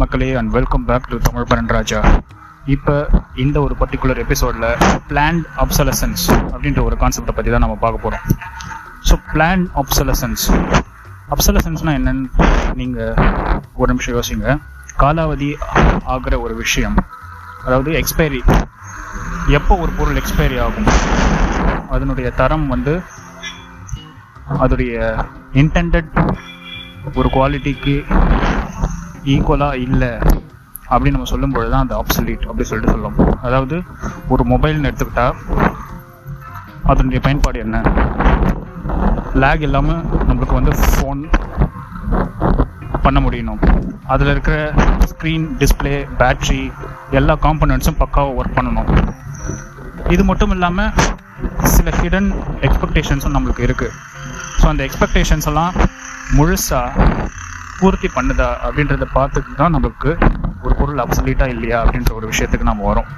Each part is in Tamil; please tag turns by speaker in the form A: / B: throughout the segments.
A: வணக்கம் மக்களே and welcome back to Tamil Paran Raja. இப்போ இந்த ஒரு பர்டிகுலர் எபிசோடில் பிளான்ட் அப்சலசன்ஸ் அப்படின்ற ஒரு கான்செப்டை பற்றி தான் நம்ம பார்க்க போகிறோம் ஸோ பிளான் அப்சலசன்ஸ் அப்சலசன்ஸ்னால் என்னன்னு நீங்கள் ஒரு நிமிஷம் யோசிங்க. காலாவதி ஆகிற ஒரு விஷயம் அதாவது எக்ஸ்பைரி எப்போ ஒரு பொருள் எக்ஸ்பைரி ஆகும்? அதனுடைய தரம் வந்து அதோடைய இன்டெண்டட் ஒரு குவாலிட்டிக்கு ஈக்குவலாக இல்லை அப்படின்னு நம்ம சொல்லும்பொழுது தான் அந்த ஆப்சலீட் அப்படி சொல்லிட்டு சொல்லும். அதாவது ஒரு மொபைல்னு எடுத்துக்கிட்டால் அதனுடைய பயன்பாடு என்ன? லேக் இல்லாமல் நம்மளுக்கு வந்து ஃபோன் பண்ண முடியணும். அதில் இருக்கிற ஸ்க்ரீன் டிஸ்பிளே பேட்ரி எல்லா காம்பனண்ட்ஸும் பக்காவாக ஒர்க் பண்ணணும். இது மட்டும் இல்லாமல் சில ஹிடன் எக்ஸ்பெக்டேஷன்ஸும் நம்மளுக்கு இருக்குது ஸோ அந்த எக்ஸ்பெக்டேஷன்ஸ் எல்லாம் முழுசாக பூர்த்தி பண்ணுதா அப்படின்றத பார்த்துட்டு தான் நம்மளுக்கு ஒரு பொருள் அப்சலீட்டா இல்லையா அப்படின்ற ஒரு விஷயத்துக்கு நம்ம வரோம்.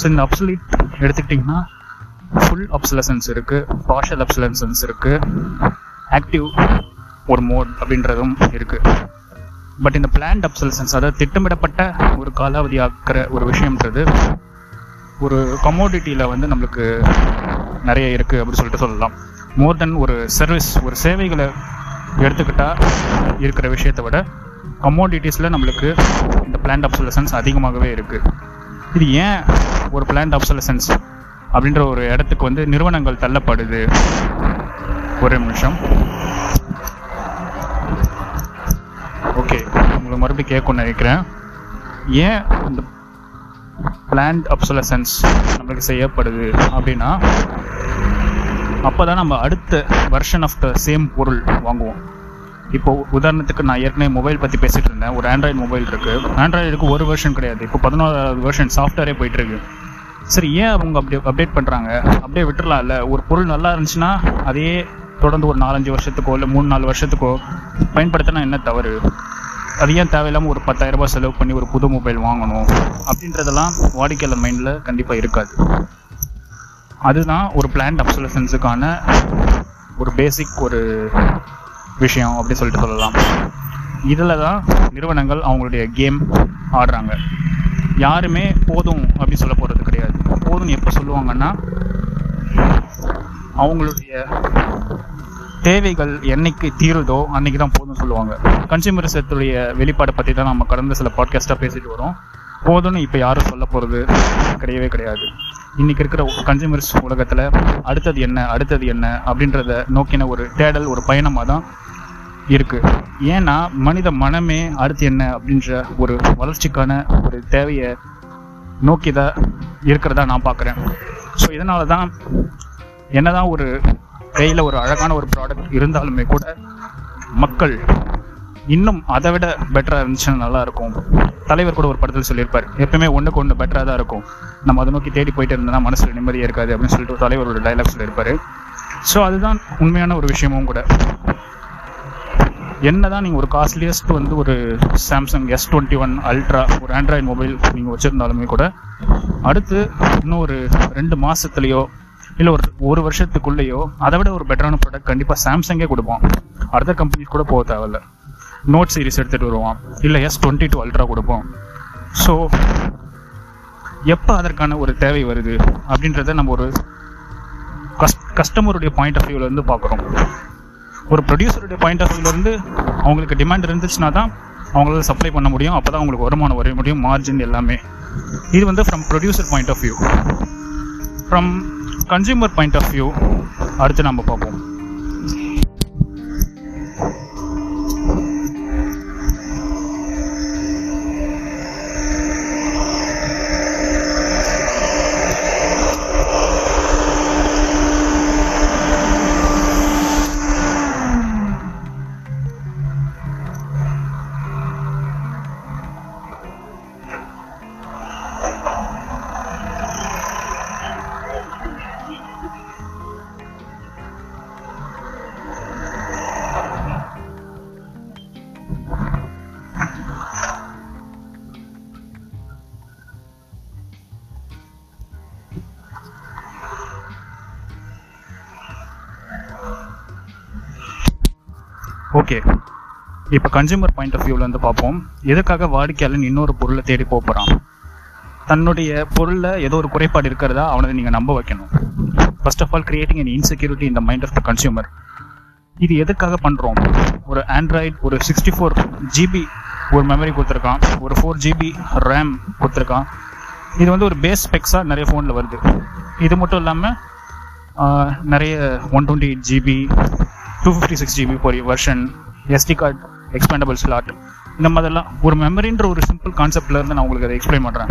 A: ஸோ இந்த அப்சலீட் எடுத்துக்கிட்டிங்கன்னா ஃபுல் அப்சலசன்ஸ் இருக்குது பார்ஷல் அப்சலசன்ஸ் இருக்குது ஆக்டிவ் ஒரு மோட் அப்படின்றதும் இருக்குது பட் இந்த பிளான்ட் அப்சலசன்ஸ் அதாவது திட்டமிடப்பட்ட ஒரு காலாவதி ஆக்கிற ஒரு விஷயம்ன்றது ஒரு கமோடிட்டியில் வந்து நம்மளுக்கு நிறைய இருக்குது அப்படின்னு சொல்லிட்டு சொல்லலாம். மோர் தென் ஒரு சர்வீஸ் ஒரு சேவைகளை எடுத்துக்கிட்டால் இருக்கிற விஷயத்தை விட கமோடிட்டிஸில் நம்மளுக்கு இந்த பிளான்ட் அப்சலசன்ஸ் அதிகமாகவே இருக்குது இது ஏன் ஒரு பிளான்ட் அப்சலசன்ஸ் அப்படின்ற ஒரு இடத்துக்கு வந்து நிறுவனங்கள் தள்ளப்படுது? ஒரு நிமிஷம். ஓகே உங்களை மறுபடியும் கேட்கணும்னு நினைக்கிறேன். ஏன் இந்த பிளான்ட் அப்சலசன்ஸ் நம்மளுக்கு செய்யப்படுது அப்படின்னா அப்போ தான் நம்ம அடுத்த வெர்ஷன் ஆஃப் த சேம் பொருள் வாங்குவோம். இப்போ உதாரணத்துக்கு நான் ஏற்கனவே மொபைல் பற்றி பேசிட்டு இருந்தேன். ஒரு ஆண்ட்ராய்டு மொபைல் இருக்கு. ஆண்ட்ராய்டுக்கு ஒரு வெர்ஷன் கிடையாது. இப்போ பதினோராவது வெர்ஷன் சாஃப்ட்வேரே போயிட்டு இருக்கு. சரி ஏன் அவங்க அப்படி அப்டேட் பண்ணுறாங்க அப்படியே விட்டுறலாம்ல. ஒரு பொருள் நல்லா இருந்துச்சுன்னா அதையே தொடர்ந்து ஒரு நாலஞ்சு வருஷத்துக்கோ இல்லை மூணு நாலு வருஷத்துக்கோ பயன்படுத்தினா என்ன தவறு? அது ஏன் தேவையில்லாமல் ஒரு பத்தாயிரம் ரூபாய் செலவு பண்ணி ஒரு புது மொபைல் வாங்கணும்? அப்படின்றதெல்லாம் வாடிக்கையாளர் மைண்டில் கண்டிப்பாக இருக்காது. அதுதான் ஒரு பிளான்ட் அப்சலசன்ஸுக்கான ஒரு பேசிக் ஒரு விஷயம் அப்படின்னு சொல்லிட்டு சொல்லலாம். இதில் தான் நிறுவனங்கள் அவங்களுடைய கேம் ஆடுறாங்க. யாருமே போதும் அப்படின்னு சொல்ல போகிறது கிடையாது. போதும்னு எப்போ சொல்லுவாங்கன்னா அவங்களுடைய தேவைகள் என்னைக்கு தீருதோ அன்னைக்கு தான் போதும் சொல்லுவாங்க கன்சியூமரிசத்துடைய வெளிப்பாடை பற்றி தான் நம்ம கடந்த சில பாட்காஸ்ட்டாக பேசிட்டு வரோம். போதும்னு இப்போ யாரும் சொல்ல போகிறது கிடையவே கிடையாது. இன்னைக்கு இருக்கிற கன்சியூமர்ஸ் உலகத்தில் அடுத்தது என்ன அடுத்தது என்ன அப்படின்றத நோக்கின ஒரு தேடல் ஒரு பயணமாக தான் இருக்குது ஏன்னா மனித மனமே அடுத்து என்ன அப்படின்ற ஒரு வளர்ச்சிக்கான ஒரு தேவையை நோக்கி தான் இருக்கிறதா நான் பார்க்குறேன். ஸோ இதனால தான் என்னதான் ஒரு கையில் ஒரு அழகான ஒரு ப்ராடக்ட் இருந்தாலுமே கூட மக்கள் இன்னும் அதை விட பெட்டராக இருந்துச்சுன்னா நல்லா இருக்கும். தலைவர் கூட ஒரு படத்தில் சொல்லியிருப்பார். எப்பவுமே ஒன்றுக்கு ஒன்று பெட்டராக தான் இருக்கும். நம்ம அதை நோக்கி தேடி போயிட்டு இருந்தோம்னா மனசில் நிம்மதியாக இருக்காது அப்படின்னு சொல்லிட்டு ஒரு தலைவர் ஒரு டைலாக் சொல்லியிருப்பாரு. ஸோ அதுதான் உண்மையான ஒரு விஷயமும் கூட. என்னதான் நீங்கள் ஒரு காஸ்ட்லியஸ்ட் வந்து ஒரு Samsung S twenty one ultra ஒரு ஆண்ட்ராய்டு மொபைல் நீங்கள் வச்சுருந்தாலுமே கூட அடுத்து இன்னும் ஒரு ரெண்டு மாதத்துலேயோ இல்லை ஒரு ஒரு வருஷத்துக்குள்ளேயோ அதை விட ஒரு பெட்டரான ப்ராடக்ட் கண்டிப்பாக சாம்சங்கே கொடுப்போம் அடுத்த கம்பெனிஸ் கூட போக தேவையில்ல. நோட் சீரிஸ் எடுத்துகிட்டு வருவோம். இல்லை எஸ் டுவெண்ட்டி டூ அல்ட்ரா கொடுப்போம். ஸோ எப்போ அதற்கான ஒரு தேவை வருது அப்படின்றத நம்ம ஒரு கஸ் கஸ்டமருடைய பாயிண்ட் ஆஃப் வியூவிலேருந்து பார்க்குறோம். ஒரு ப்ரொடியூசருடைய பாயிண்ட் ஆஃப் வியூலேருந்து அவங்களுக்கு டிமாண்ட் இருந்துச்சுன்னா தான் அவங்களால சப்ளை பண்ண முடியும். அப்போ தான் அவங்களுக்கு வருமானம் வர முடியும் மார்ஜின் எல்லாமே. இது வந்து from producer point of view from consumer point of view அடுத்து நம்ம பார்ப்போம். ஓகே இப்போ கன்சியூமர் பாயிண்ட் ஆஃப் வியூவில் வந்து பார்ப்போம். எதுக்காக வாடிக்கையாளன் இன்னொரு பொருளை தேடி போகிறான் தன்னுடைய பொருளில் ஏதோ ஒரு குறைபாடு இருக்கிறதா? அவனை நீங்கள் நம்ப வைக்கணும். First of all creating and insecurity இந்த மைண்ட் ஆஃப் த கன்சியூமர் இது எதுக்காக பண்ணுறோம் ஒரு ஆண்ட்ராய்டு ஒரு சிக்ஸ்டி ஃபோர் ஜிபி ஒரு மெமரி கொடுத்துருக்கான். ஒரு ஃபோர் ஜிபி ரேம் கொடுத்துருக்கான். இது வந்து ஒரு பேஸ் ஸ்பெக்ஸாக நிறைய ஃபோனில் வருது. இது மட்டும் இல்லாமல் நிறைய one twenty eight GB two fifty six GB ஒரு version SD card expandable slot இந்த மாதிரிலாம் ஒரு மெமரின்ற ஒரு சிம்பிள் கான்செப்ட்ல இருந்து நான் உங்களுக்கு அதை எக்ஸ்பிளைன் பண்ணுறேன்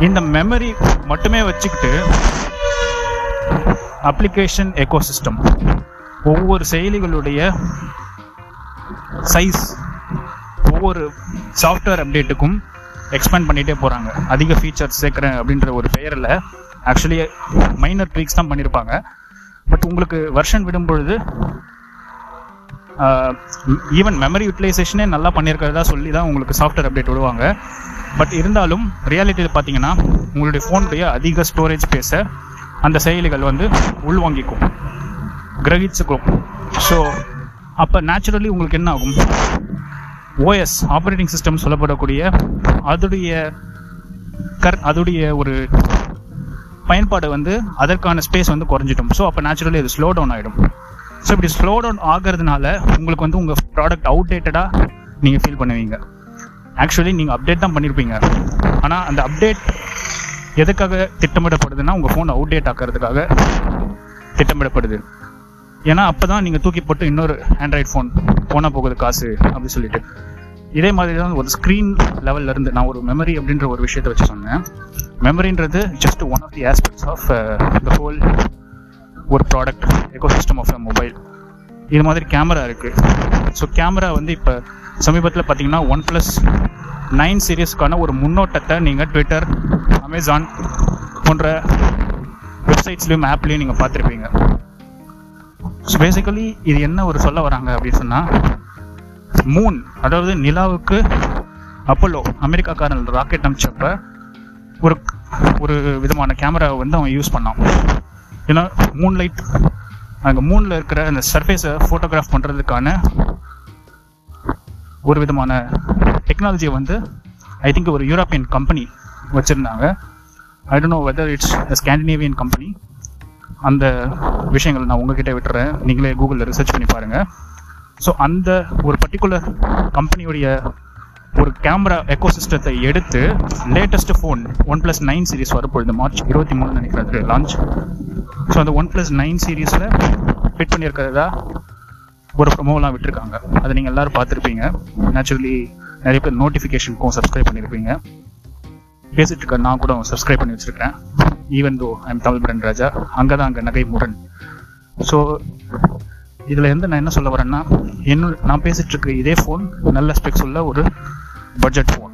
A: இந்த மெமரி மட்டுமே வச்சுக்கிட்டு அப்ளிகேஷன் எக்கோசிஸ்டம் ஒவ்வொரு செயலிகளுடைய சைஸ் ஒவ்வொரு சாஃப்ட்வேர் அப்டேட்டுக்கும் எக்ஸ்பேண்ட் பண்ணிகிட்டே போகிறாங்க அதிக ஃபீச்சர்ஸ் சேர்க்குறேன் அப்படின்ற ஒரு பெயரில் ஆக்சுவலி மைனர் ட்ரீக்ஸ் தான் பண்ணியிருப்பாங்க பட் உங்களுக்கு வெர்ஷன் விடும் பொழுது ஈவன் மெமரி யூட்டிலைசேஷனே நல்லா பண்ணியிருக்கிறதா சொல்லி தான் உங்களுக்கு சாஃப்ட்வேர் அப்டேட் விடுவாங்க. பட் இருந்தாலும் ரியாலிட்டியில் பார்த்தீங்கன்னா உங்களுடைய ஃபோனுடைய அதிக ஸ்டோரேஜ் பேச அந்த செயலிகள் வந்து உள்வாங்கிக்கும் கிரகிச்சுக்கும். ஸோ அப்போ நேச்சுரலி உங்களுக்கு என்ன ஆகும்? ஓஎஸ் ஆப்ரேட்டிங் சிஸ்டம் சொல்லப்படக்கூடிய அதோடைய கர் அதோடைய ஒரு பயன்பாடு வந்து அதற்கான ஸ்பேஸ் வந்து குறைஞ்சிடும். ஸோ அப்போ நேச்சுரலி அது ஸ்லோ டவுன் ஆகிடும் ஸோ இப்படி ஸ்லோ டவுன் ஆகிறதுனால உங்களுக்கு வந்து உங்கள் ப்ராடக்ட் அவுடேட்டடாக நீங்கள் ஃபீல் பண்ணுவீங்க. ஆக்சுவலி நீங்கள் அப்டேட் தான் பண்ணியிருப்பீங்க ஆனால் அந்த அப்டேட் எதுக்காக திட்டமிடப்படுதுன்னா உங்கள் ஃபோன் அவுடேட் ஆக்கிறதுக்காக திட்டமிடப்படுது. ஏன்னா அப்போ தான் நீங்கள் தூக்கி போட்டு இன்னொரு ஆண்ட்ராய்ட் ஃபோன் போனால் போகுது காசு அப்படின்னு சொல்லிட்டு. இதே மாதிரி தான் ஒரு ஸ்க்ரீன் லெவல்ல இருந்து நான் ஒரு மெமரி அப்படின்ற ஒரு விஷயத்தை வச்சு சொன்னேன். மெமரின்றது just one of the aspects of the whole ஒரு product ecosystem of a mobile இது மாதிரி கேமரா இருக்குது ஸோ கேமரா வந்து இப்போ சமீபத்தில் பார்த்தீங்கன்னா ஒன் ப்ளஸ் நைன் சீரீஸ்க்கான ஒரு முன்னோட்டத்தை நீங்கள் ட்விட்டர் அமேசான் போன்ற வெப்சைட்ஸ்லையும் ஆப்லேயும் நீங்கள் பார்த்துருப்பீங்க. ஸோ பேசிக்கலி இது என்ன ஒரு சொல்ல வராங்க அப்படின்னு சொன்னால் மூன் அதாவது நிலாவுக்கு அப்போலோ அமெரிக்காக்காரன் ராக்கெட் அமிச்சப்ப ஒரு ஒரு விதமான கேமராவை வந்து அவன் யூஸ் பண்ணான். ஏன்னா மூன் லைட் அங்கே மூணில் இருக்கிற அந்த சர்ஃபேஸை ஃபோட்டோகிராஃப் பண்ணுறதுக்கான ஒரு விதமான டெக்னாலஜியை வந்து ஐ திங்க் ஒரு யூரோப்பியன் கம்பெனி வச்சுருந்தாங்க. I don't know whether it's Scandinavian company அந்த விஷயங்கள் நான் உங்ககிட்ட விட்டுறேன். நீங்களே கூகுளில் ரிசர்ச் பண்ணி பாருங்கள் ஸோ அந்த ஒரு பர்டிகுலர் கம்பெனியுடைய ஒரு கேமரா எக்கோசிஸ்டத்தை எடுத்து latest phone OnePlus nine series வரப்பொழுது March இருபத்தி மூணு நினைக்கிறது லான்ச் ஸோ அந்த ஒன் ப்ளஸ் நைன் சீரீஸில் ஃபிட் பண்ணியிருக்கிறதா? ஒரு ப்ரொமோலாம் விட்டுருக்காங்க. அதை நீங்கள் எல்லோரும் பார்த்துருப்பீங்க. நேச்சுரலி நிறைய பேர் நோட்டிஃபிகேஷனுக்கும் சப்ஸ்கிரைப் பண்ணியிருப்பீங்க பேசிட்டு இருக்க நான் கூட சப்ஸ்கிரைப் பண்ணி வச்சுருக்கேன் ஈவன் தோ ஐம் தமிழ் பிரன் ராஜா அங்கே தான் அங்கே நகை முரண். ஸோ இதில் இருந்து நான் என்ன சொல்ல வரேன்னா என்ன நான் பேசிட்டு இருக்க இதே ஃபோன் நல்ல ஸ்பெக்ஸ் உள்ள ஒரு பட்ஜெட் ஃபோன்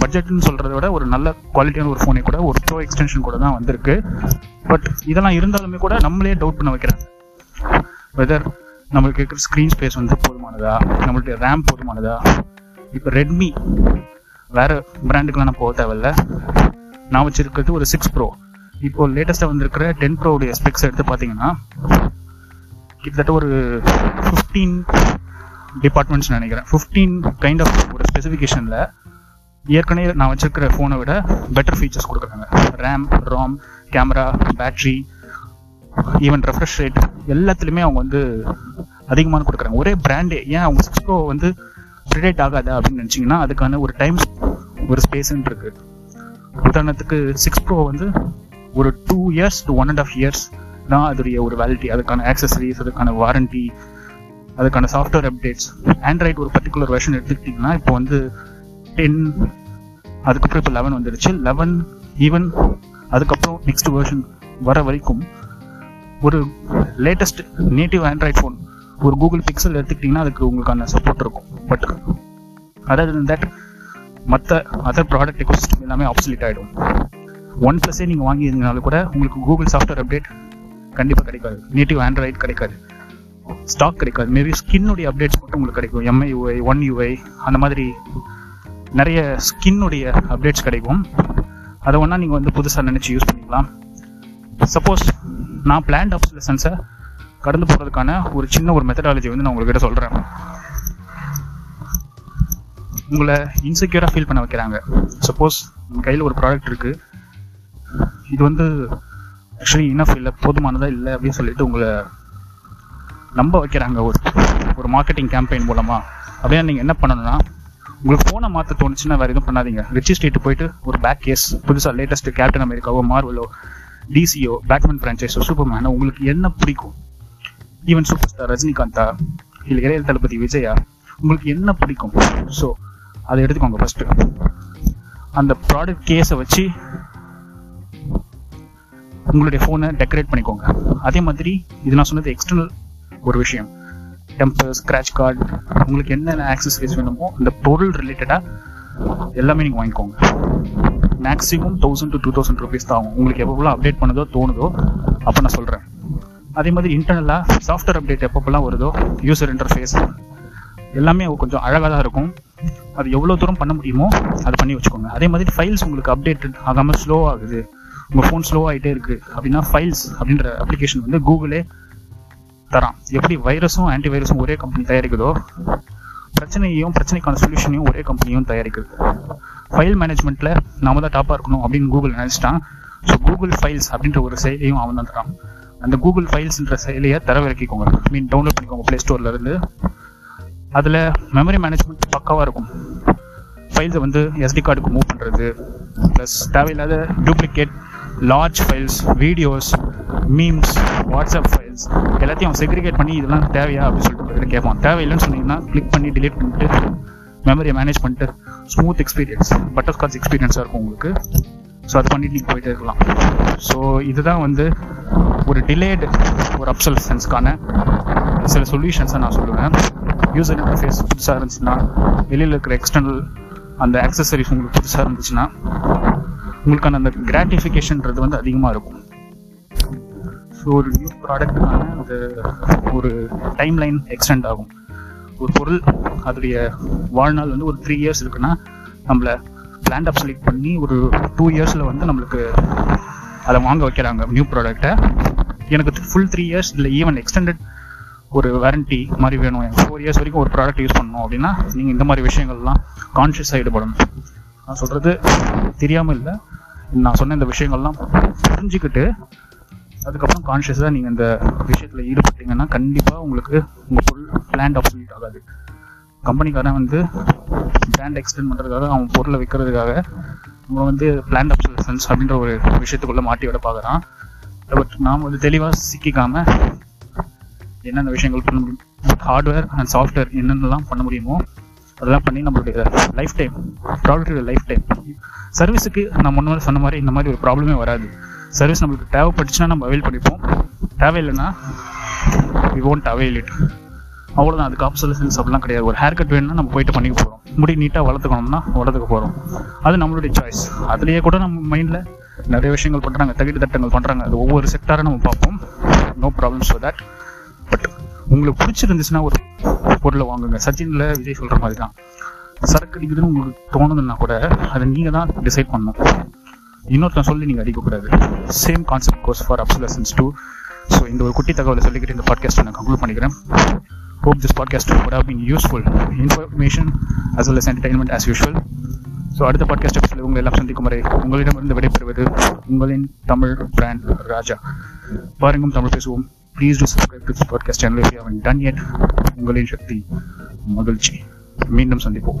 A: பட்ஜெட்னு சொல்கிறத விட ஒரு நல்ல குவாலிட்டியான ஒரு ஃபோனே கூட ஒரு ப்ரோ எக்ஸ்டென்ஷன் கூட தான் வந்திருக்கு. பட் இதெல்லாம் இருந்தாலுமே கூட நம்மளே டவுட் பண்ண வைக்கிறாங்க. வெதர் நம்மளுக்கு இருக்கிற ஸ்க்ரீன் ஸ்பேஸ் வந்து போதுமானதா? நம்மளுடைய ரேம் போதுமானதா? இப்போ ரெட்மி வேறு பிராண்டுக்கெலாம் நான் போக தேவையில்ல. நான் வச்சுருக்கிறது ஒரு சிக்ஸ் ப்ரோ இப்போ லேட்டஸ்ட்டாக வந்திருக்கிற டென் ப்ரோவுடைய ஸ்பெக்ஸ் எடுத்து பார்த்தீங்கன்னா கிட்டத்தட்ட ஒரு ஃபிஃப்டீன் டிபார்ட்மெண்ட்ஸ் நினைக்கிறேன். ஃபிஃப்டீன் கைண்ட் ஆஃப் ஒரு ஸ்பெசிஃபிகேஷனில் ஏற்கனவே நான் வச்சுருக்கிற ஃபோனை விட பெட்டர் ஃபீச்சர்ஸ் கொடுக்குறாங்க. RAM RAM camera battery even refresh rate எல்லாத்துலேயுமே அவங்க வந்து அதிகமான கொடுக்குறாங்க. ஒரே பிராண்டே ஏன் அவங்க சிக்ஸ் ப்ரோ வந்து ப்ரிடேட் ஆகாதா அப்படின்னு நினச்சிங்கன்னா அதுக்கான ஒரு டைம் ஒரு ஸ்பேஸ்ன்னு இருக்கு. உதாரணத்துக்கு சிக்ஸ் ப்ரோ வந்து ஒரு two years to one and half years தான் அதோடைய ஒரு வேலிட்டி அதுக்கான ஆக்சசரிஸ் அதுக்கான வாரண்ட்டி அதுக்கான சாஃப்ட்வேர் அப்டேட்ஸ் ஆண்ட்ராய்டு ஒரு பர்டிகுலர் வெர்ஷன் எடுத்துக்கிட்டிங்கன்னா இப்போ வந்து டென் அதுக்கப்புறம் இப்போ லெவன் வந்துடுச்சு லெவன் ஈவன் அதுக்கப்புறம் நெக்ஸ்ட் வெர்ஷன் வர வரைக்கும் ஒரு லேட்டஸ்ட் நேட்டிவ் ஆண்ட்ராய்ட் ஃபோன் ஒரு கூகுள் பிக்சல் எடுத்துக்கிட்டிங்கன்னா அதுக்கு உங்களுக்கான சப்போர்ட் இருக்கும். பட் அதர் தட் மற்ற அதர் ப்ராடக்ட் எக்கோசிஸ்டம் எல்லாமே ஆப்சலிட் ஆகிடும் ஒன் ப்ளஸ்ஸே நீங்கள் வாங்கியிருந்தனாலும் கூட உங்களுக்கு கூகுள் சாஃப்ட்வேர் அப்டேட் கண்டிப்பாக கிடைக்காது. நேட்டிவ் ஆண்ட்ராய்டு கிடைக்காது. ஸ்டாக் கிடைக்காது. மேபி ஸ்கின்னுடைய அப்டேட்ஸ் மட்டும் உங்களுக்கு கிடைக்கும். எம்ஐ யூஐ ஒன் யூஐ அந்த மாதிரி நிறைய ஸ்கின்னுடைய அப்டேட்ஸ் கிடைக்கும். அதை ஒன்றா நீங்கள் வந்து புதுசாக நினச்சி யூஸ் பண்ணிக்கலாம். சப்போஸ் நான் பிளான்ட் ஆப்சலசன்ஸை கடந்து போகிறதுக்கான ஒரு சின்ன ஒரு மெத்தடாலஜி வந்து நான் உங்கள்கிட்ட சொல்கிறேன் உங்களை இன்செக்யூராக ஃபீல் பண்ண வைக்கிறாங்க. சப்போஸ் உங்கள் கையில் ஒரு ப்ராடக்ட் இருக்குது இது வந்து ஆக்சுவலி இனஃப் இல்லை போதுமானதா இல்லை அப்படின்னு சொல்லிட்டு உங்களை நம்ப வைக்கிறாங்க ஒரு ஒரு மார்க்கெட்டிங் கேம்பெயின் மூலமாக அப்படின்னா நீங்கள் என்ன பண்ணணும்னா உங்களுக்கு ஃபோனை மாற்ற தோணுச்சுன்னா வேறு எதுவும் பண்ணாதீங்க. ரிச்சி போயிட்டு ஒரு பேக் கேஸ் புதுசாக லேட்டஸ்ட் கேப்டன் அமெரிக்காவோ மார்வலோ டிசியோ பேட்மேன் ஃப்ரான்ச்சைஸோ சூப்பர்மேனோ உங்களுக்கு என்ன பிடிக்கும்? ஈவன் சூப்பர் ஸ்டார் ரஜினிகாந்தா இல்லை இளைய தளபதி விஜயா உங்களுக்கு என்ன பிடிக்கும்? ஸோ அதை எடுத்துக்கோங்க ஃபர்ஸ்ட் அந்த ப்ராடக்ட் கேஸை வச்சு உங்களுடைய ஃபோனை டெக்கரேட் பண்ணிக்கோங்க. அதே மாதிரி இது நான் சொன்னது எக்ஸ்டர்னல் ஒரு விஷயம். டெம்பர் ஸ்க்ராட்ச் கார்டு உங்களுக்கு என்னென்ன ஆக்சசரிஸ் வேணுமோ அந்த பொருள் ரிலேட்டடாக எல்லாமே நீங்கள் வாங்கிக்கோங்க. Maximum thousand to two thousand rupees தான் ஆகும். உங்களுக்கு எப்போ அப்டேட் பண்ணதோ தோணுதோ அப்போ நான் சொல்கிறேன் அதே மாதிரி இன்டர்னலாக சாஃப்ட்வேர் அப்டேட் எப்பப்போலாம் வருதோ யூசர் இன்டர்ஃபேஸ் எல்லாமே கொஞ்சம் அழகாக தான் இருக்கும். அது எவ்வளோ தூரம் பண்ண முடியுமோ அதை பண்ணி வச்சுக்கோங்க. அதே மாதிரி ஃபைல்ஸ் உங்களுக்கு அப்டேட்டட் ஆகாமல் ஸ்லோ ஆகுது. உங்கள் ஃபோன் ஸ்லோ ஆகிட்டே இருக்குது அப்படின்னா ஃபைல்ஸ் அப்படின்ற அப்ளிகேஷன் வந்து கூகுளே தரான். எப்படி வைரஸும் ஆன்டி வைரஸும் ஒரே கம்பெனி தயாரிக்குதோ பிரச்சனையும் பிரச்சனைக்கான சொல்யூஷனையும் ஒரே கம்பெனியும் தயாரிக்குது. ஃபைல் மேனேஜ்மெண்ட்டில் நாம தான் டாப்பாக இருக்கணும் அப்படின்னு கூகுள் நினச்சிட்டான். ஸோ கூகுள் ஃபைல்ஸ் அப்படின்ற ஒரு செயலியும் அவன் தான் தரான். அந்த கூகுள் ஃபைல்ஸ்ன்ற செயலியை தரவிறக்கிக்கோங்க. மீன் டவுன்லோட் பண்ணிக்கோங்க ப்ளே ஸ்டோர்லேருந்து அதில் மெமரி மேனேஜ்மெண்ட் பக்காவாக இருக்கும். ஃபைல்ஸை வந்து எஸ்டி கார்டுக்கு மூவ் பண்ணுறது ப்ளஸ் தேவையில்லாத duplicate large files videos memes WhatsApp files எல்லாத்தையும் செக்ரிகேட் பண்ணி இதெல்லாம் தேவையா அப்படின்னு சொல்லிட்டு உங்ககிட்ட கேட்பான். தேவையில்லைன்னு சொன்னீங்கன்னா கிளிக் பண்ணி டிலீட் பண்ணிட்டு மெமரியை மேனேஜ் பண்ணிட்டு ஸ்மூத் எக்ஸ்பீரியன்ஸ் பட்டர்ஸ்காட்ச் எக்ஸ்பீரியன்ஸாக இருக்கும் உங்களுக்கு. ஸோ அது பண்ணிட்டு நீங்கள் போயிட்டே இருக்கலாம். ஸோ இதுதான் வந்து ஒரு டிலேடு ஒரு அப்சல்சன்ஸ்க்கான சில சொல்யூஷன்ஸை நான் சொல்லுவேன். யூசர் இன்டர்ஃபேஸ் புதுசாக இருந்துச்சுன்னா வெளியில் இருக்கிற எக்ஸ்டர்னல் அந்த ஆக்சசரிஸ் உங்களுக்கு புதுசாக இருந்துச்சுன்னா உங்களுக்கான அந்த கிராட்டிஃபிகேஷன்ன்றது வந்து அதிகமாக இருக்கும். ஸோ ஒரு நியூ ப்ராடக்ட்டுக்கான அந்த ஒரு டைம் லைன் எக்ஸ்டெண்ட் ஆகும். ஒரு பொருள் அதோடைய வாழ்நாள் வந்து ஒரு த்ரீ இயர்ஸ் இருக்குன்னா நம்மளை பிளான் அப் செலக்ட் பண்ணி ஒரு டூ இயர்ஸில் வந்து நம்மளுக்கு அதை வாங்க வைக்கிறாங்க நியூ ப்ராடக்ட்டை எனக்கு ஃபுல் த்ரீ இயர்ஸ் இல்லை ஈவன் எக்ஸ்டெண்டட் ஒரு வாரண்டி மாதிரி வேணும். எனக்கு ஃபோர் இயர்ஸ் வரைக்கும் ஒரு ப்ராடக்ட் யூஸ் பண்ணணும் அப்படின்னா நீங்கள் இந்த மாதிரி விஷயங்கள்லாம் கான்ஷியஸாக ஈடுபடணும் நான் சொல்கிறது தெரியாமல் இல்லை. நான் சொன்ன இந்த விஷயங்கள்லாம் புரிஞ்சுக்கிட்டு அதுக்கப்புறம் கான்ஷியஸாக நீங்கள் இந்த விஷயத்தில் ஈடுபட்டீங்கன்னா கண்டிப்பாக உங்களுக்கு உங்கள் பொருள் பிளான் அப்சல்யூட் ஆகாது. கம்பெனிக்காரன் வந்து பிராண்ட் எக்ஸ்டெண்ட் பண்ணுறதுக்காக அவன் பொருளை விற்கிறதுக்காக நம்ம வந்து பிளான் அப்சல்யூஷன்ஸ் அப்படின்ற ஒரு விஷயத்துக்குள்ளே மாட்டி விட பார்க்குறான் பட் நாம் வந்து தெளிவாக சிக்கிக்காமல் என்னென்ன விஷயங்கள் பண்ண முடியும்? ஹார்ட்வேர் அண்ட் சாஃப்ட்வேர் என்னென்னலாம் பண்ண முடியுமோ அதெல்லாம் பண்ணி நம்மளுடைய லைஃப் டைம் ப்ராடக்டோட லைஃப் டைம் சர்வீஸுக்கு நான் முன்னாடி சொன்ன மாதிரி இந்த மாதிரி ஒரு ப்ராப்ளமே வராது. சர்வீஸ் நம்மளுக்கு தேவைப்பட்டுச்சுன்னா நம்ம அவைல் பண்ணிப்போம். தேவையில்லைன்னா வி ஒன்ட் அவைல் இட் அவ்வளோதான் அதுக்கு ஆப்சலசன்ஸ் அப்படிலாம் கிடையாது. ஒரு ஹேர் கட் வேணும்னா நம்ம போயிட்டு பண்ணிக்க போகிறோம் முடி நீட்டாக வளர்த்துக்கணும்னா வளர்த்துக்க போகிறோம் அது நம்மளுடைய சாய்ஸ் அதுலேயே கூட நம்ம மைண்டில் நிறைய விஷயங்கள் பண்ணுறாங்க தகுதி தட்டங்கள் பண்ணுறாங்க அது ஒவ்வொரு செக்டாரை நம்ம பார்ப்போம். No problems for that but உங்களுக்கு பிடிச்சிருந்துச்சுன்னா ஒரு பொருளை வாங்குங்க. சச்சினில் விஜய் சொல்கிற மாதிரி தான் சரக்கு அடிக்குதுன்னு உங்களுக்கு தோணுதுன்னா கூட அதை நீங்கள் தான் டிசைட் பண்ணணும். இன்னொருத்தன் சொல்லி நீங்கள் அடிக்கக்கூடாது. Same concept goes for obsolescence too so இந்த ஒரு குட்டி தகவலை சொல்லிக்கிட்டு இந்த பாட்காஸ்ட் நான் கன்க்ளூட் பண்ணிக்கிறேன். Hope this podcast would have been useful information as well as entertainment as usual. So அடுத்த பாட்காஸ்ட் எபிசோட் உங்கள் எல்லாம் சந்திக்கும் வரை உங்களிடமிருந்து விடைபெறுவது உங்களின் தமிழ் பிராண்ட் ராஜா. பாருங்கும் தமிழ் பேசுவோம். Please do subscribe to podcast channel if done it உங்களின் சக்தி மகிழ்ச்சி. மீண்டும் சந்திப்போம்.